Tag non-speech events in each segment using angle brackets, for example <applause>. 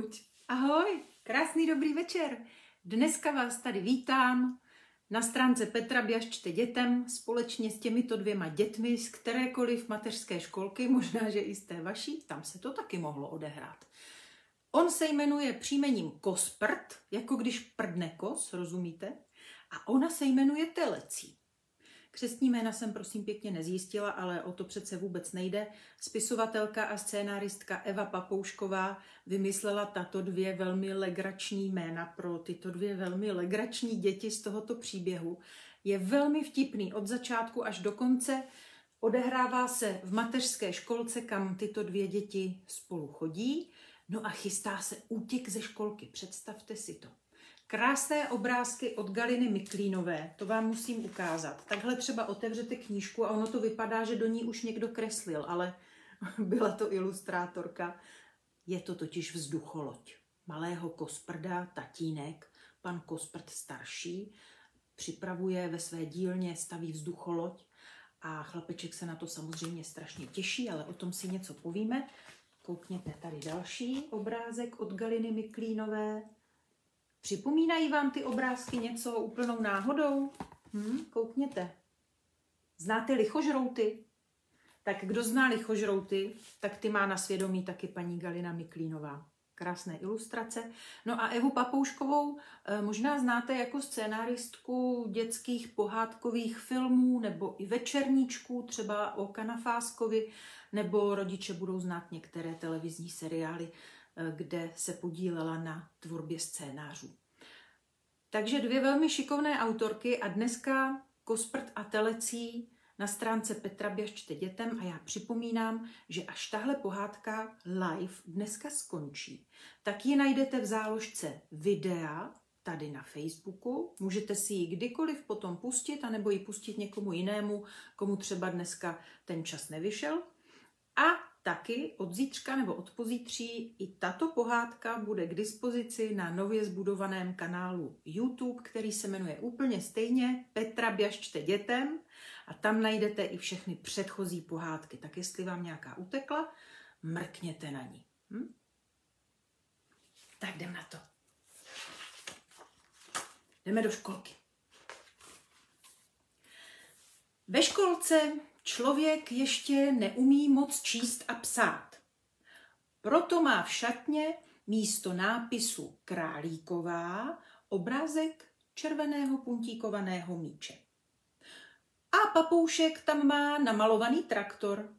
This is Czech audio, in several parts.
Buď. Ahoj, krásný dobrý večer. Dneska vás tady vítám na stránce Petra Běžčte dětem společně s těmito dvěma dětmi z kterékoliv mateřské školky, možná, že i z té vaší, tam se to taky mohlo odehrát. On se jmenuje příjmením Kosprt, jako když prdne kos, rozumíte? A ona se jmenuje Telecí. Křestní jména jsem prosím pěkně nezjistila, ale o to přece vůbec nejde. Spisovatelka a scénáristka Eva Papoušková vymyslela tato dvě velmi legrační jména pro tyto dvě velmi legrační děti z tohoto příběhu. Je velmi vtipný od začátku až do konce. Odehrává se v mateřské školce, kam tyto dvě děti spolu chodí. No a chystá se útěk ze školky. Představte si to. Krásné obrázky od Galiny Miklínové, to vám musím ukázat. Takhle třeba otevřete knížku a ono to vypadá, že do ní už někdo kreslil, ale <laughs> byla to ilustrátorka. Je to totiž vzducholoď. Malého kosprda, tatínek, pan Kosprt starší, připravuje ve své dílně, staví vzducholoď a chlapeček se na to samozřejmě strašně těší, ale o tom si něco povíme. Koukněte tady další obrázek od Galiny Miklínové. Připomínají vám ty obrázky něco úplnou náhodou? Hm, koukněte. Znáte lichožrouty? Tak kdo zná lichožrouty, tak ty má na svědomí taky paní Galina Miklínová. Krásné ilustrace. No a Evu Papouškovou eh, možná znáte jako scénáristku dětských pohádkových filmů nebo i večerníčků, třeba o Kanafáskovi, nebo rodiče budou znát některé televizní seriály kde se podílela na tvorbě scénářů. Takže dvě velmi šikovné autorky a dneska Kosprt a Telecí na stránce Petra Běžčte dětem a já připomínám, že až tahle pohádka live dneska skončí, tak ji najdete v záložce videa tady na Facebooku. Můžete si ji kdykoliv potom pustit, anebo ji pustit někomu jinému, komu třeba dneska ten čas nevyšel. A taky od zítřka nebo od pozítří i tato pohádka bude k dispozici na nově zbudovaném kanálu YouTube, který se jmenuje úplně stejně Petra Běžčte dětem a tam najdete i všechny předchozí pohádky. Tak jestli vám nějaká utekla, mrkněte na ní. Hm? Tak jdem na to. Jdeme do školky. Ve školce člověk ještě neumí moc číst a psát. Proto má v šatně místo nápisu králíková obrázek červeného puntíkovaného míče. A papoušek tam má namalovaný traktor,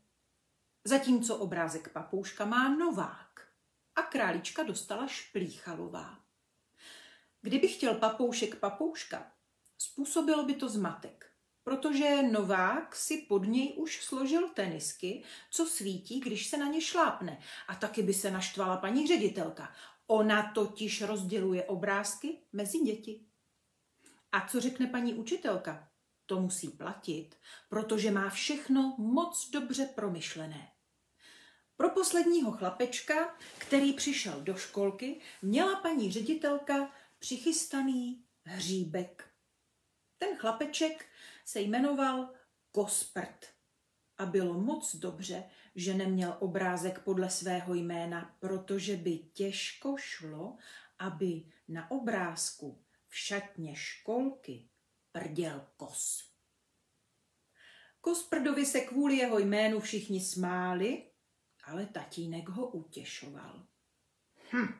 zatímco obrázek papouška má novák a králička dostala šplíchalová. Kdyby chtěl papoušek papouška, způsobilo by to zmatek protože Novák si pod něj už složil tenisky, co svítí, když se na ně šlápne. A taky by se naštvala paní ředitelka. Ona totiž rozděluje obrázky mezi děti. A co řekne paní učitelka? To musí platit, protože má všechno moc dobře promyšlené. Pro posledního chlapečka, který přišel do školky, měla paní ředitelka přichystaný hříbek. Ten chlapeček se jmenoval Kosprt. A bylo moc dobře, že neměl obrázek podle svého jména, protože by těžko šlo, aby na obrázku v šatně školky prděl kos. Kosprdovi se kvůli jeho jménu všichni smáli, ale tatínek ho utěšoval. Hm,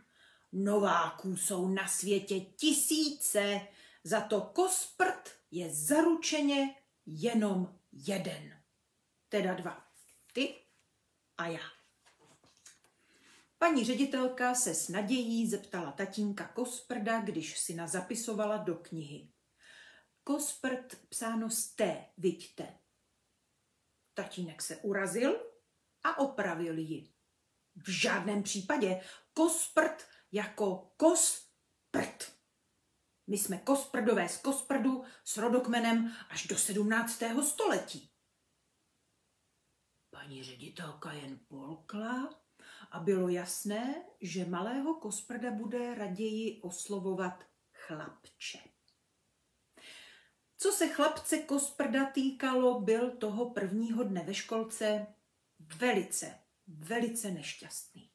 nováků jsou na světě tisíce, za to Kosprt je zaručeně jenom jeden. Teda dva. Ty a já. Paní ředitelka se s nadějí zeptala tatínka Kosprda, když si na zapisovala do knihy. Kosprt psáno z té, vidíte. Tatínek se urazil a opravil ji. V žádném případě kosprt jako kosprt. My jsme kosprdové z kosprdu s rodokmenem až do 17. století. Paní ředitelka jen polkla a bylo jasné, že malého kosprda bude raději oslovovat chlapče. Co se chlapce kosprda týkalo, byl toho prvního dne ve školce velice, velice nešťastný.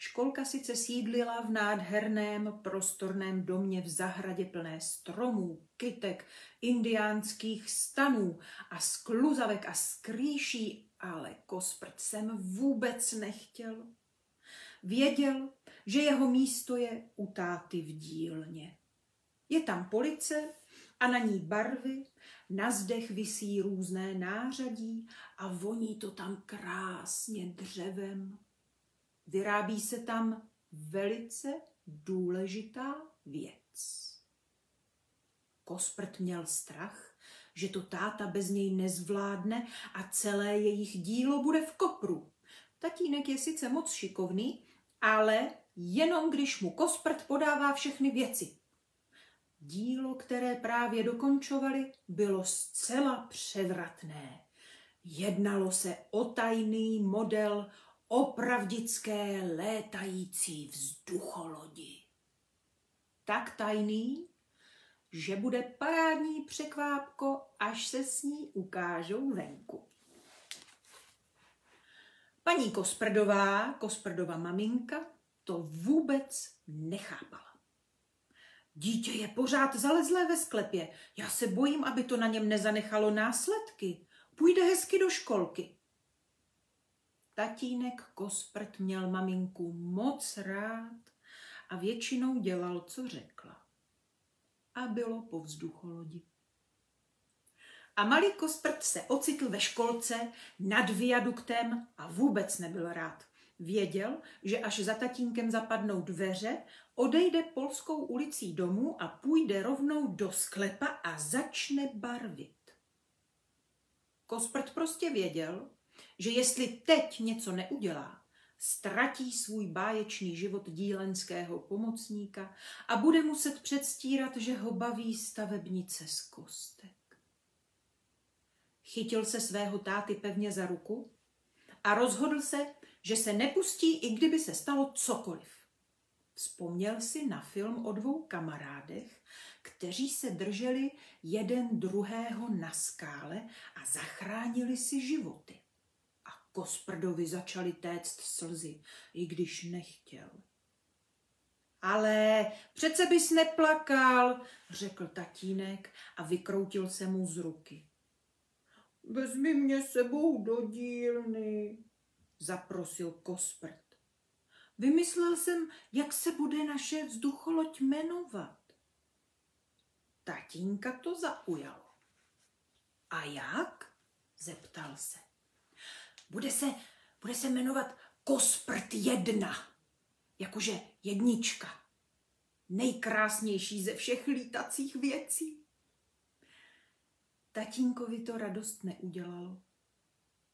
Školka sice sídlila v nádherném prostorném domě v zahradě plné stromů, kytek, indiánských stanů a skluzavek a skrýší, ale kosprt jsem vůbec nechtěl. Věděl, že jeho místo je u táty v dílně. Je tam police a na ní barvy, na zdech visí různé nářadí a voní to tam krásně dřevem. Vyrábí se tam velice důležitá věc. Kosprt měl strach, že to táta bez něj nezvládne a celé jejich dílo bude v kopru. Tatínek je sice moc šikovný, ale jenom když mu Kosprt podává všechny věci. Dílo, které právě dokončovali, bylo zcela převratné. Jednalo se o tajný model opravdické létající vzducholodi. Tak tajný, že bude parádní překvápko, až se s ní ukážou venku. Paní Kosprdová, Kosprdova maminka, to vůbec nechápala. Dítě je pořád zalezlé ve sklepě. Já se bojím, aby to na něm nezanechalo následky. Půjde hezky do školky. Tatínek Kosprt měl maminku moc rád a většinou dělal, co řekla. A bylo po vzducholodi. A malý Kosprt se ocitl ve školce nad viaduktem a vůbec nebyl rád. Věděl, že až za tatínkem zapadnou dveře, odejde polskou ulicí domů a půjde rovnou do sklepa a začne barvit. Kosprt prostě věděl, že jestli teď něco neudělá, ztratí svůj báječný život dílenského pomocníka a bude muset předstírat, že ho baví stavebnice z kostek. Chytil se svého táty pevně za ruku a rozhodl se, že se nepustí, i kdyby se stalo cokoliv. Vzpomněl si na film o dvou kamarádech, kteří se drželi jeden druhého na skále a zachránili si životy. Kosprdovi začali téct slzy, i když nechtěl. Ale přece bys neplakal, řekl tatínek a vykroutil se mu z ruky. Vezmi mě sebou do dílny, zaprosil Kosprt. Vymyslel jsem, jak se bude naše vzducholoď jmenovat. Tatínka to zaujalo. A jak? zeptal se. Bude se, bude se jmenovat Kosprt jedna, jakože jednička. Nejkrásnější ze všech lítacích věcí. Tatínkovi to radost neudělalo.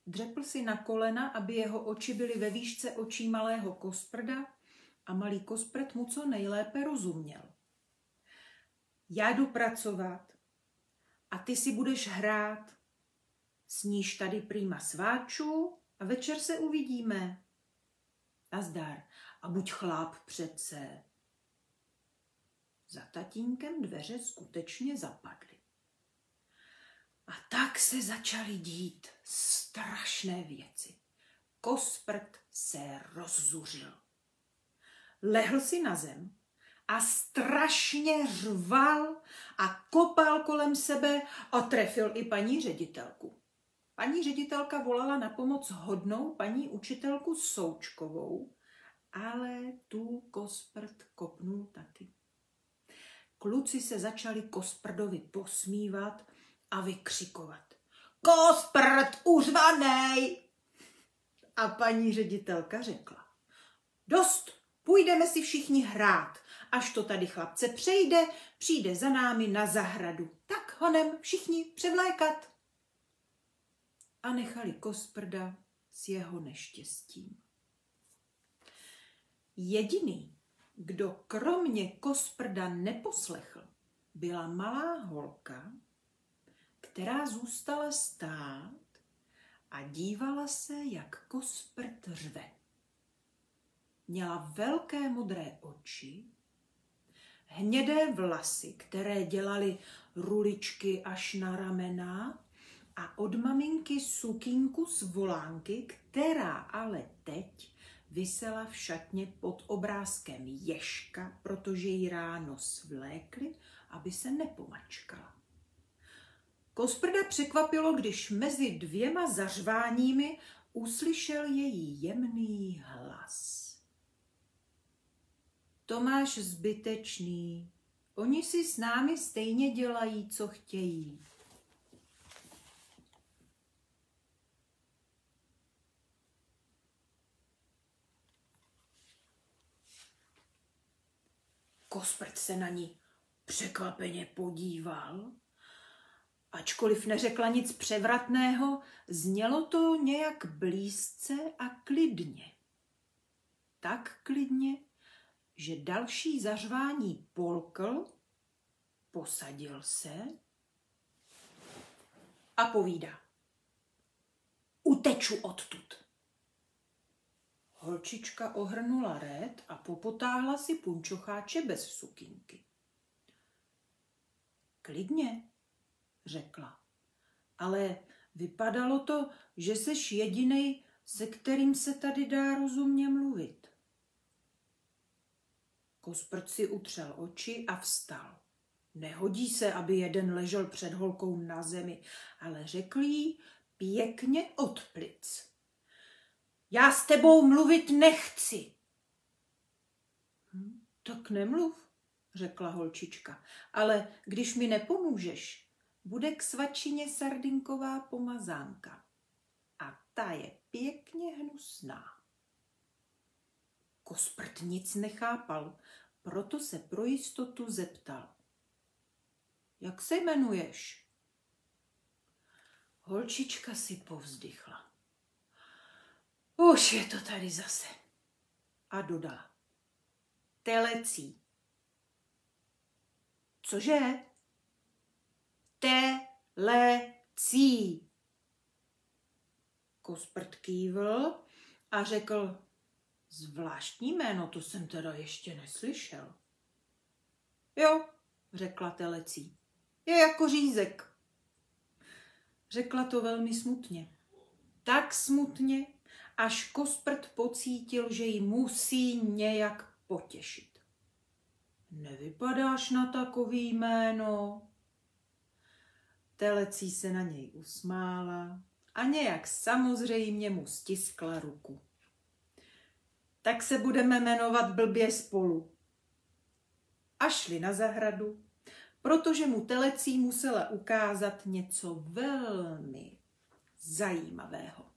Dřepl si na kolena, aby jeho oči byly ve výšce očí malého kosprda a malý kosprt mu co nejlépe rozuměl. Já jdu pracovat a ty si budeš hrát. Sníš tady prýma sváčů a večer se uvidíme. Nazdar a buď chláp přece. Za tatínkem dveře skutečně zapadly. A tak se začaly dít strašné věci. Kosprt se rozzuřil. Lehl si na zem a strašně řval a kopal kolem sebe a trefil i paní ředitelku. Paní ředitelka volala na pomoc hodnou paní učitelku Součkovou, ale tu Kosprt kopnul taky. Kluci se začali Kosprdovi posmívat a vykřikovat. Kosprt uřvanej! A paní ředitelka řekla. Dost, půjdeme si všichni hrát. Až to tady chlapce přejde, přijde za námi na zahradu. Tak honem všichni převlékat. A nechali Kosprda s jeho neštěstím. Jediný, kdo kromě Kosprda neposlechl, byla malá holka, která zůstala stát a dívala se, jak kosprt řve. Měla velké modré oči, hnědé vlasy, které dělaly ruličky až na ramena a od maminky sukínku z volánky, která ale teď vysela v šatně pod obrázkem ješka, protože ji ráno svlékli, aby se nepomačkala. Kosprda překvapilo, když mezi dvěma zařváními uslyšel její jemný hlas. Tomáš zbytečný, oni si s námi stejně dělají, co chtějí. Kosprt se na ní překvapeně podíval. Ačkoliv neřekla nic převratného, znělo to nějak blízce a klidně. Tak klidně, že další zařvání polkl, posadil se a povídá. Uteču odtud. Holčička ohrnula rét a popotáhla si punčocháče bez sukinky. Klidně, řekla. Ale vypadalo to, že seš jedinej, se kterým se tady dá rozumně mluvit. Kosprt si utřel oči a vstal. Nehodí se, aby jeden ležel před holkou na zemi, ale řekl jí pěkně od plic. Já s tebou mluvit nechci. Hm, tak nemluv, řekla holčička, ale když mi nepomůžeš, bude k svačině sardinková pomazánka. A ta je pěkně hnusná. Kosprt nic nechápal, proto se pro jistotu zeptal. Jak se jmenuješ? Holčička si povzdychla. Už je to tady zase. A dodala. Telecí. Cože? Telecí. Kosprt kývl a řekl, zvláštní jméno, to jsem teda ještě neslyšel. Jo, řekla telecí. Je jako řízek. Řekla to velmi smutně. Tak smutně, až Kosprt pocítil, že ji musí nějak potěšit. Nevypadáš na takový jméno. Telecí se na něj usmála a nějak samozřejmě mu stiskla ruku. Tak se budeme jmenovat blbě spolu. A šli na zahradu, protože mu telecí musela ukázat něco velmi zajímavého.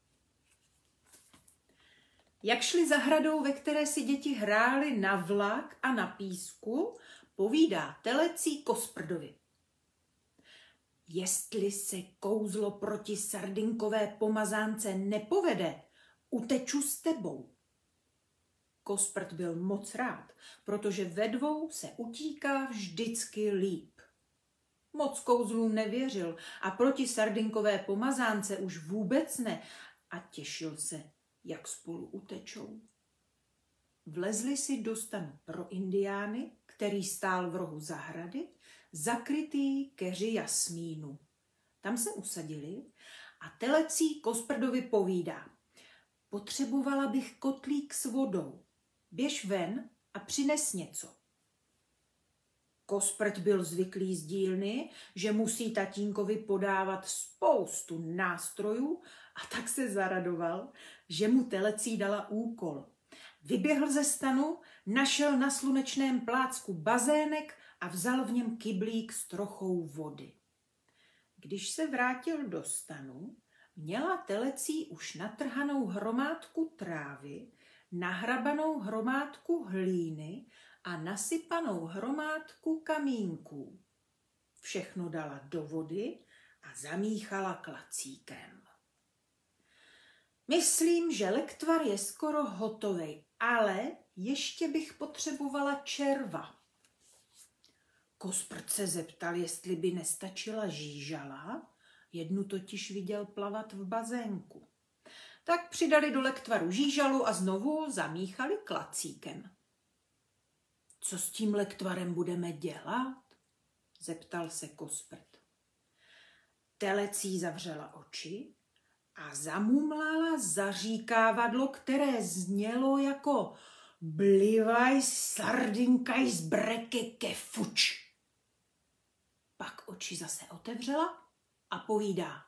Jak šli zahradou, ve které si děti hrály na vlak a na písku, povídá telecí Kosprdovi. Jestli se kouzlo proti sardinkové pomazánce nepovede, uteču s tebou. Kosprd byl moc rád, protože ve dvou se utíká vždycky líp. Moc kouzlům nevěřil a proti sardinkové pomazánce už vůbec ne a těšil se, jak spolu utečou. Vlezli si do stanu pro indiány, který stál v rohu zahrady, zakrytý keři jasmínu. Tam se usadili a telecí Kosprdovi povídá. Potřebovala bych kotlík s vodou. Běž ven a přines něco. Kosprt byl zvyklý z dílny, že musí tatínkovi podávat spoustu nástrojů a tak se zaradoval, že mu telecí dala úkol. Vyběhl ze stanu, našel na slunečném plácku bazének a vzal v něm kyblík s trochou vody. Když se vrátil do stanu, měla telecí už natrhanou hromádku trávy, nahrabanou hromádku hlíny a nasypanou hromádku kamínků. Všechno dala do vody a zamíchala klacíkem. Myslím, že lektvar je skoro hotový, ale ještě bych potřebovala červa. Kosprt se zeptal, jestli by nestačila žížala, jednu totiž viděl plavat v bazénku. Tak přidali do lektvaru žížalu a znovu zamíchali klacíkem. Co s tím lektvarem budeme dělat? zeptal se Kosprt. Telecí zavřela oči a zamumlala zaříkávadlo, které znělo jako blivaj sardinkaj z breke ke fuč. Pak oči zase otevřela a povídá.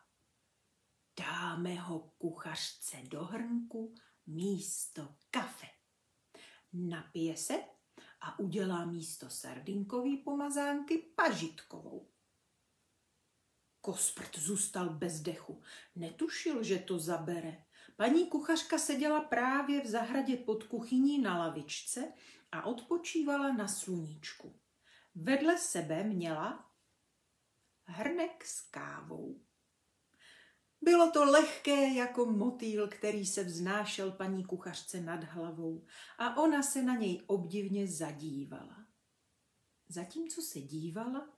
Dáme ho kuchařce do hrnku místo kafe. Napije se a udělá místo sardinkový pomazánky pažitkovou. Kosprt zůstal bez dechu. Netušil, že to zabere. Paní kuchařka seděla právě v zahradě pod kuchyní na lavičce a odpočívala na sluníčku. Vedle sebe měla hrnek s kávou. Bylo to lehké jako motýl, který se vznášel paní kuchařce nad hlavou a ona se na něj obdivně zadívala. Zatímco se dívala,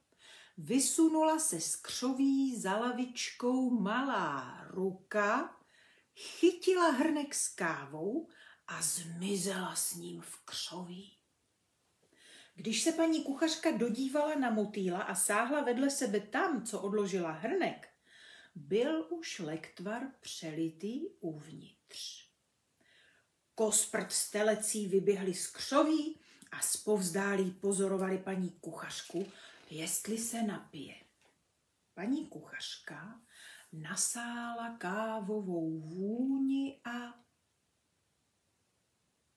vysunula se z křoví za lavičkou malá ruka, chytila hrnek s kávou a zmizela s ním v křoví. Když se paní kuchařka dodívala na motýla a sáhla vedle sebe tam, co odložila hrnek, byl už lektvar přelitý uvnitř. Kosprt s telecí vyběhli z křoví a zpovzdálí pozorovali paní kuchařku, jestli se napije. Paní kuchařka nasála kávovou vůni a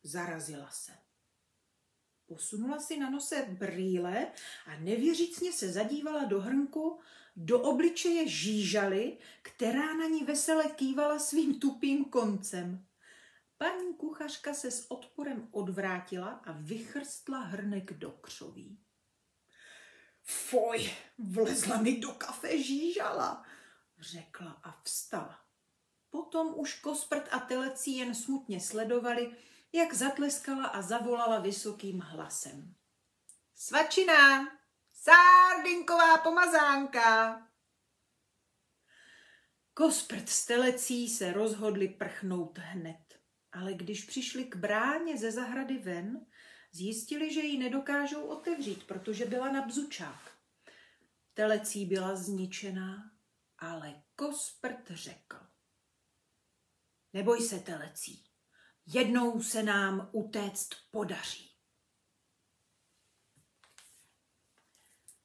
zarazila se. Posunula si na nose brýle a nevěřícně se zadívala do hrnku, do obličeje žížaly, která na ní vesele kývala svým tupým koncem. Paní kuchařka se s odporem odvrátila a vychrstla hrnek do křoví. Foj, vlezla mi do kafe žížala, řekla a vstala. Potom už kosprt a telecí jen smutně sledovali, jak zatleskala a zavolala vysokým hlasem. Svačina, sardinková pomazánka. Kosprt s telecí se rozhodli prchnout hned, ale když přišli k bráně ze zahrady ven, zjistili, že ji nedokážou otevřít, protože byla na bzučák. Telecí byla zničená, ale Kosprt řekl. Neboj se, telecí, jednou se nám utéct podaří.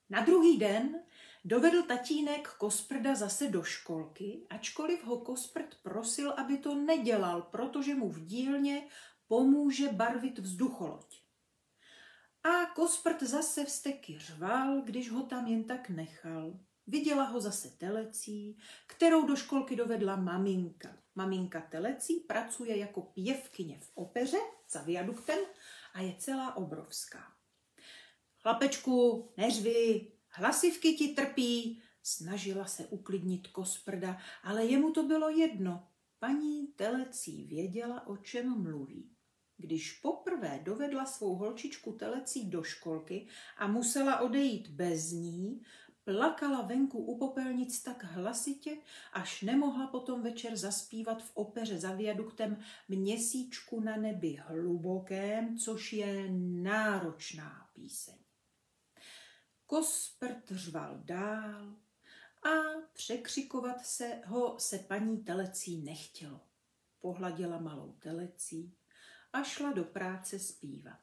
Na druhý den dovedl tatínek Kosprda zase do školky, ačkoliv ho Kosprt prosil, aby to nedělal, protože mu v dílně pomůže barvit vzducholoď. A Kosprt zase vsteky řval, když ho tam jen tak nechal. Viděla ho zase telecí, kterou do školky dovedla maminka. Maminka telecí pracuje jako pěvkyně v opeře za viaduktem a je celá obrovská. Chlapečku, neřvi, hlasivky ti trpí, snažila se uklidnit kosprda, ale jemu to bylo jedno. Paní telecí věděla, o čem mluví. Když poprvé dovedla svou holčičku telecí do školky a musela odejít bez ní, plakala venku u popelnic tak hlasitě, až nemohla potom večer zaspívat v opeře za viaduktem Měsíčku na nebi hlubokém, což je náročná píseň. Kosprt řval dál a překřikovat se ho se paní telecí nechtělo. Pohladila malou telecí a šla do práce zpívat.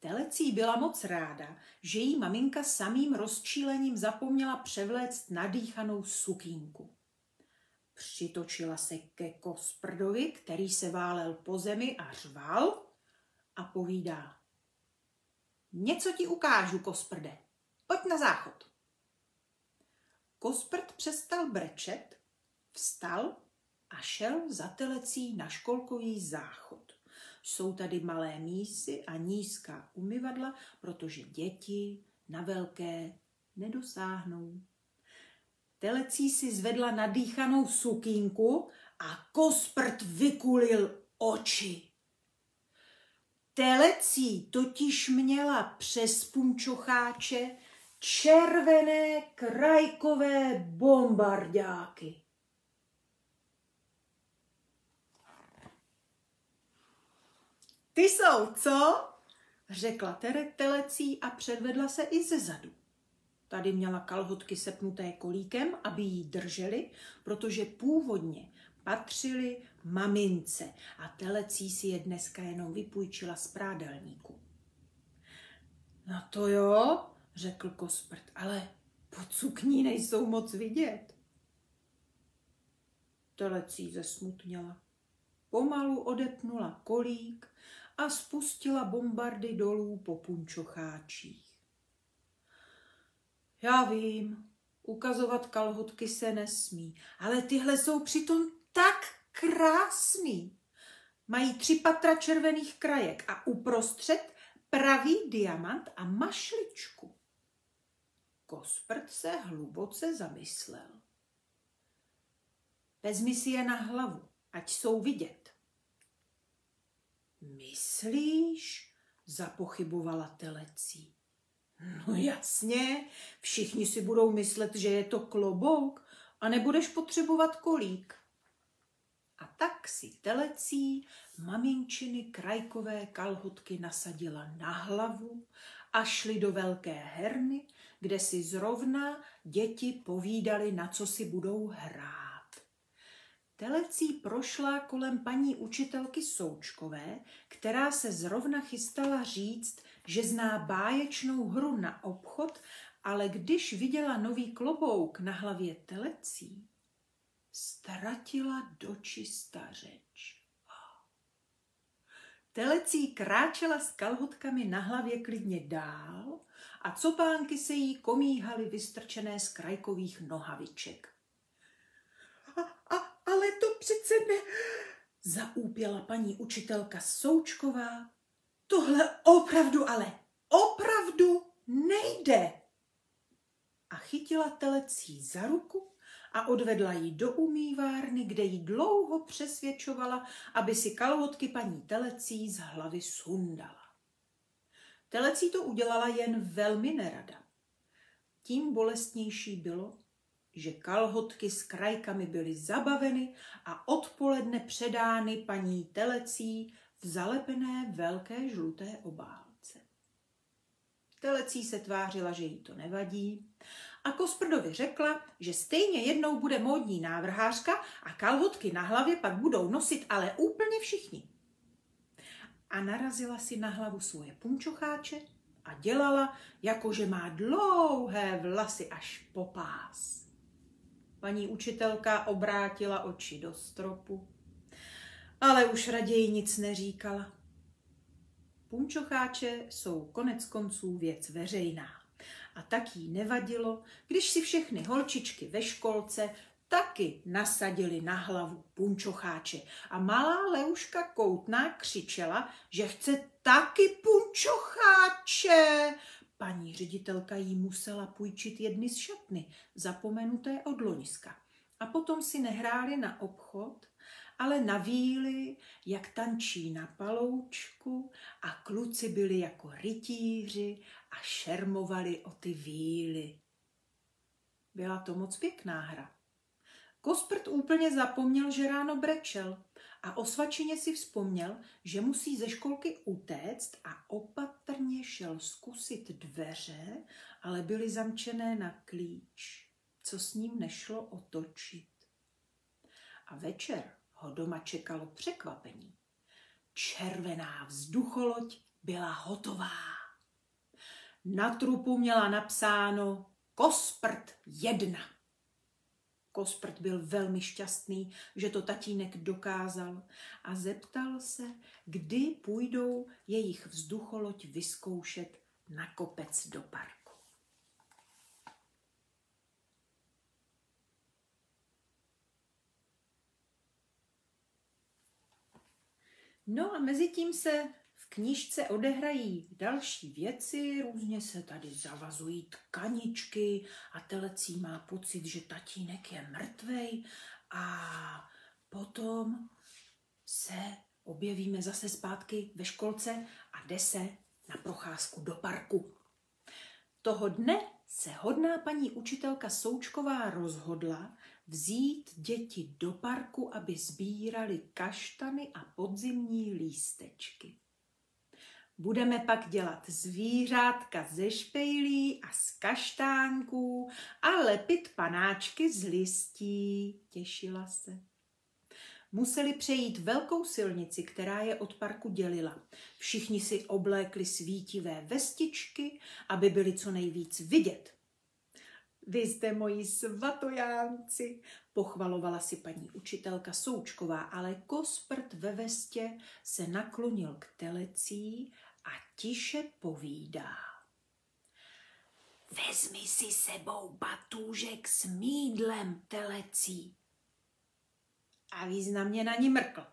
Telecí byla moc ráda, že jí maminka samým rozčílením zapomněla převléct nadýchanou sukínku. Přitočila se ke Kosprdovi, který se válel po zemi a řval a povídá. Něco ti ukážu, Kosprde. Pojď na záchod. Kosprd přestal brečet, vstal a šel za telecí na školkový záchod. Jsou tady malé mísy a nízká umyvadla, protože děti na velké nedosáhnou. Telecí si zvedla nadýchanou sukínku a kosprt vykulil oči. Telecí totiž měla přes punčocháče červené krajkové bombardáky. Ty jsou, co? řekla Tere telecí a předvedla se i ze zadu. Tady měla kalhotky sepnuté kolíkem, aby jí drželi, protože původně patřili mamince a telecí si je dneska jenom vypůjčila z prádelníku. No to jo, řekl Kosprt, ale pod sukní nejsou moc vidět. Telecí zesmutněla. Pomalu odepnula kolík a spustila bombardy dolů po punčocháčích. Já vím, ukazovat kalhotky se nesmí, ale tyhle jsou přitom tak krásný. Mají tři patra červených krajek a uprostřed pravý diamant a mašličku. Kosprt se hluboce zamyslel. Vezmi si je na hlavu, ať jsou vidět. Myslíš? Zapochybovala telecí. No jasně, všichni si budou myslet, že je to klobouk a nebudeš potřebovat kolík. Tak si telecí maminčiny krajkové kalhotky nasadila na hlavu a šli do velké herny, kde si zrovna děti povídali, na co si budou hrát. Telecí prošla kolem paní učitelky Součkové, která se zrovna chystala říct, že zná báječnou hru na obchod, ale když viděla nový klobouk na hlavě telecí, ztratila dočista řeč. Telecí kráčela s kalhotkami na hlavě klidně dál a copánky se jí komíhaly vystrčené z krajkových nohaviček. A, a, ale to přece ne... Zaúpěla paní učitelka Součková. Tohle opravdu, ale opravdu nejde. A chytila telecí za ruku a odvedla ji do umývárny, kde ji dlouho přesvědčovala, aby si kalhotky paní telecí z hlavy sundala. Telecí to udělala jen velmi nerada. Tím bolestnější bylo, že kalhotky s krajkami byly zabaveny a odpoledne předány paní telecí v zalepené velké žluté obálce. Telecí se tvářila, že jí to nevadí a Kosprdovi řekla, že stejně jednou bude módní návrhářka a kalhotky na hlavě pak budou nosit ale úplně všichni. A narazila si na hlavu svoje punčocháče a dělala, jako že má dlouhé vlasy až po pás. Paní učitelka obrátila oči do stropu, ale už raději nic neříkala. Punčocháče jsou konec konců věc veřejná. A tak jí nevadilo, když si všechny holčičky ve školce taky nasadili na hlavu punčocháče. A malá Leuška Koutná křičela, že chce taky punčocháče. Paní ředitelka jí musela půjčit jedny z šatny, zapomenuté od loňska. A potom si nehráli na obchod, ale na víly, jak tančí na paloučku a kluci byli jako rytíři a šermovali o ty víly. Byla to moc pěkná hra. Kosprt úplně zapomněl, že ráno brečel a o svačině si vzpomněl, že musí ze školky utéct a opatrně šel zkusit dveře, ale byly zamčené na klíč, co s ním nešlo otočit. A večer ho doma čekalo překvapení. Červená vzducholoď byla hotová. Na trupu měla napsáno Kosprt jedna. Kosprt byl velmi šťastný, že to tatínek dokázal a zeptal se, kdy půjdou jejich vzducholoď vyzkoušet na kopec do parku. No a mezi tím se knížce odehrají další věci, různě se tady zavazují tkaničky a telecí má pocit, že tatínek je mrtvej a potom se objevíme zase zpátky ve školce a jde se na procházku do parku. Toho dne se hodná paní učitelka Součková rozhodla vzít děti do parku, aby sbírali kaštany a podzimní lístečky. Budeme pak dělat zvířátka ze špejlí a z kaštánků a lepit panáčky z listí. Těšila se. Museli přejít velkou silnici, která je od parku dělila. Všichni si oblékli svítivé vestičky, aby byli co nejvíc vidět. Vy jste moji svatojánci, pochvalovala si paní učitelka Součková, ale kosprt ve vestě se naklonil k telecí a tiše povídá. Vezmi si sebou batůžek s mídlem telecí. A významně na ní mrkl.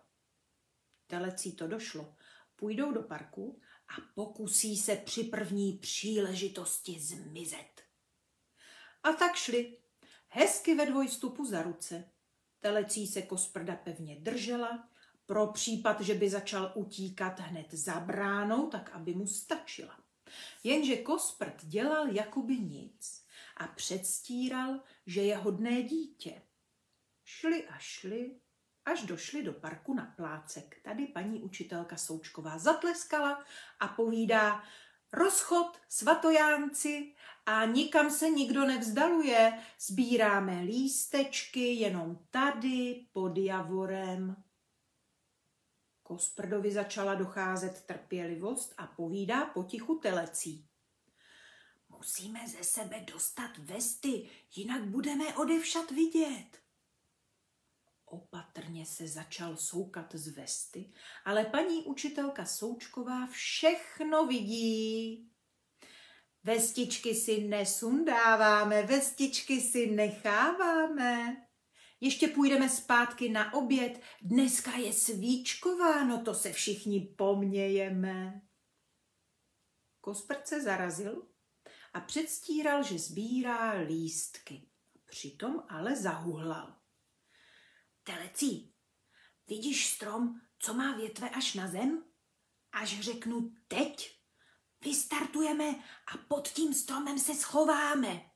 Telecí to došlo. Půjdou do parku a pokusí se při první příležitosti zmizet. A tak šli, hezky ve dvojstupu za ruce. Telecí se kosprda pevně držela, pro případ, že by začal utíkat hned za bránou, tak aby mu stačila. Jenže Kosprt dělal jakoby nic a předstíral, že je hodné dítě. Šli a šli, až došli do parku na plácek. Tady paní učitelka Součková zatleskala a povídá, rozchod, svatojánci a nikam se nikdo nevzdaluje. Sbíráme lístečky jenom tady pod javorem. Kosprdovi začala docházet trpělivost a povídá potichu telecí. Musíme ze sebe dostat vesty, jinak budeme odevšat vidět. Opatrně se začal soukat z vesty, ale paní učitelka Součková všechno vidí. Vestičky si nesundáváme, vestičky si necháváme. Ještě půjdeme zpátky na oběd. Dneska je svíčkováno, to se všichni pomějeme. Kosprt se zarazil a předstíral, že sbírá lístky. Přitom ale zahuhlal. Telecí, vidíš strom, co má větve až na zem? Až řeknu teď, vystartujeme a pod tím stromem se schováme.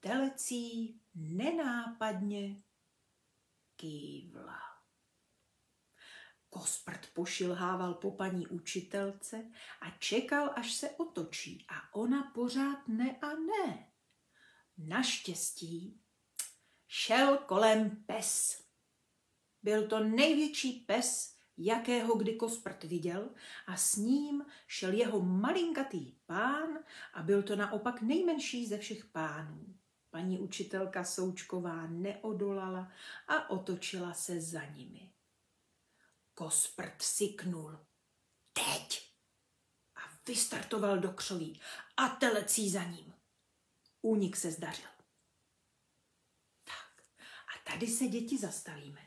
Telecí nenápadně kývla. Kosprt pošilhával po paní učitelce a čekal, až se otočí a ona pořád ne a ne. Naštěstí šel kolem pes. Byl to největší pes, jakého kdy Kosprt viděl a s ním šel jeho malinkatý pán a byl to naopak nejmenší ze všech pánů. Paní učitelka Součková neodolala a otočila se za nimi. Kosprt syknul. Teď! A vystartoval do křoví a telecí za ním. Únik se zdařil. Tady se děti zastavíme.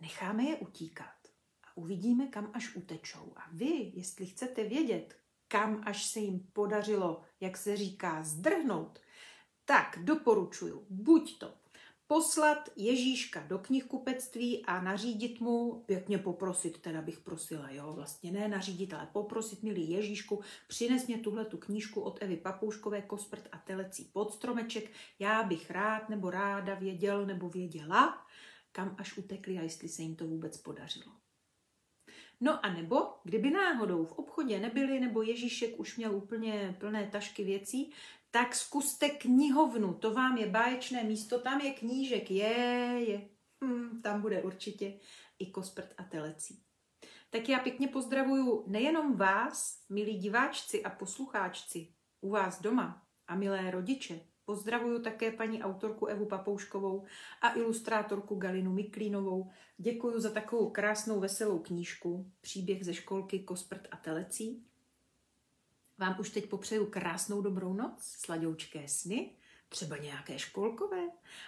Necháme je utíkat a uvidíme, kam až utečou. A vy, jestli chcete vědět, kam až se jim podařilo, jak se říká, zdrhnout, tak doporučuju buď to poslat Ježíška do knihkupectví a nařídit mu, pěkně poprosit, teda bych prosila, jo, vlastně ne nařídit, ale poprosit, milý Ježíšku, přines mě tuhle tu knížku od Evy Papouškové, Kosprt a telecí pod stromeček, já bych rád nebo ráda věděl nebo věděla, kam až utekli a jestli se jim to vůbec podařilo. No a nebo, kdyby náhodou v obchodě nebyli, nebo Ježíšek už měl úplně plné tašky věcí, tak zkuste knihovnu, to vám je báječné místo, tam je knížek, je, je, hm, tam bude určitě i kosprt a telecí. Tak já pěkně pozdravuju nejenom vás, milí diváčci a poslucháčci, u vás doma a milé rodiče. Pozdravuju také paní autorku Evu Papouškovou a ilustrátorku Galinu Miklínovou. Děkuji za takovou krásnou veselou knížku Příběh ze školky Kosprt a telecí vám už teď popřeju krásnou dobrou noc, sladoučké sny, třeba nějaké školkové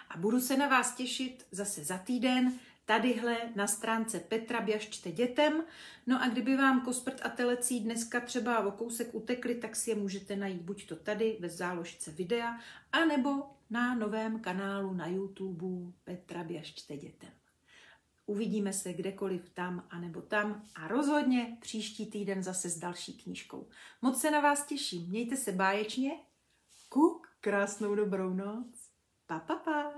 a budu se na vás těšit zase za týden tadyhle na stránce Petra Běžčte dětem. No a kdyby vám kosprt a telecí dneska třeba o kousek utekli, tak si je můžete najít buď to tady ve záložce videa, anebo na novém kanálu na YouTube Petra Běžčte dětem. Uvidíme se kdekoliv tam a nebo tam a rozhodně příští týden zase s další knížkou. Moc se na vás těším. Mějte se báječně. Kuk, krásnou dobrou noc. Pa, pa, pa.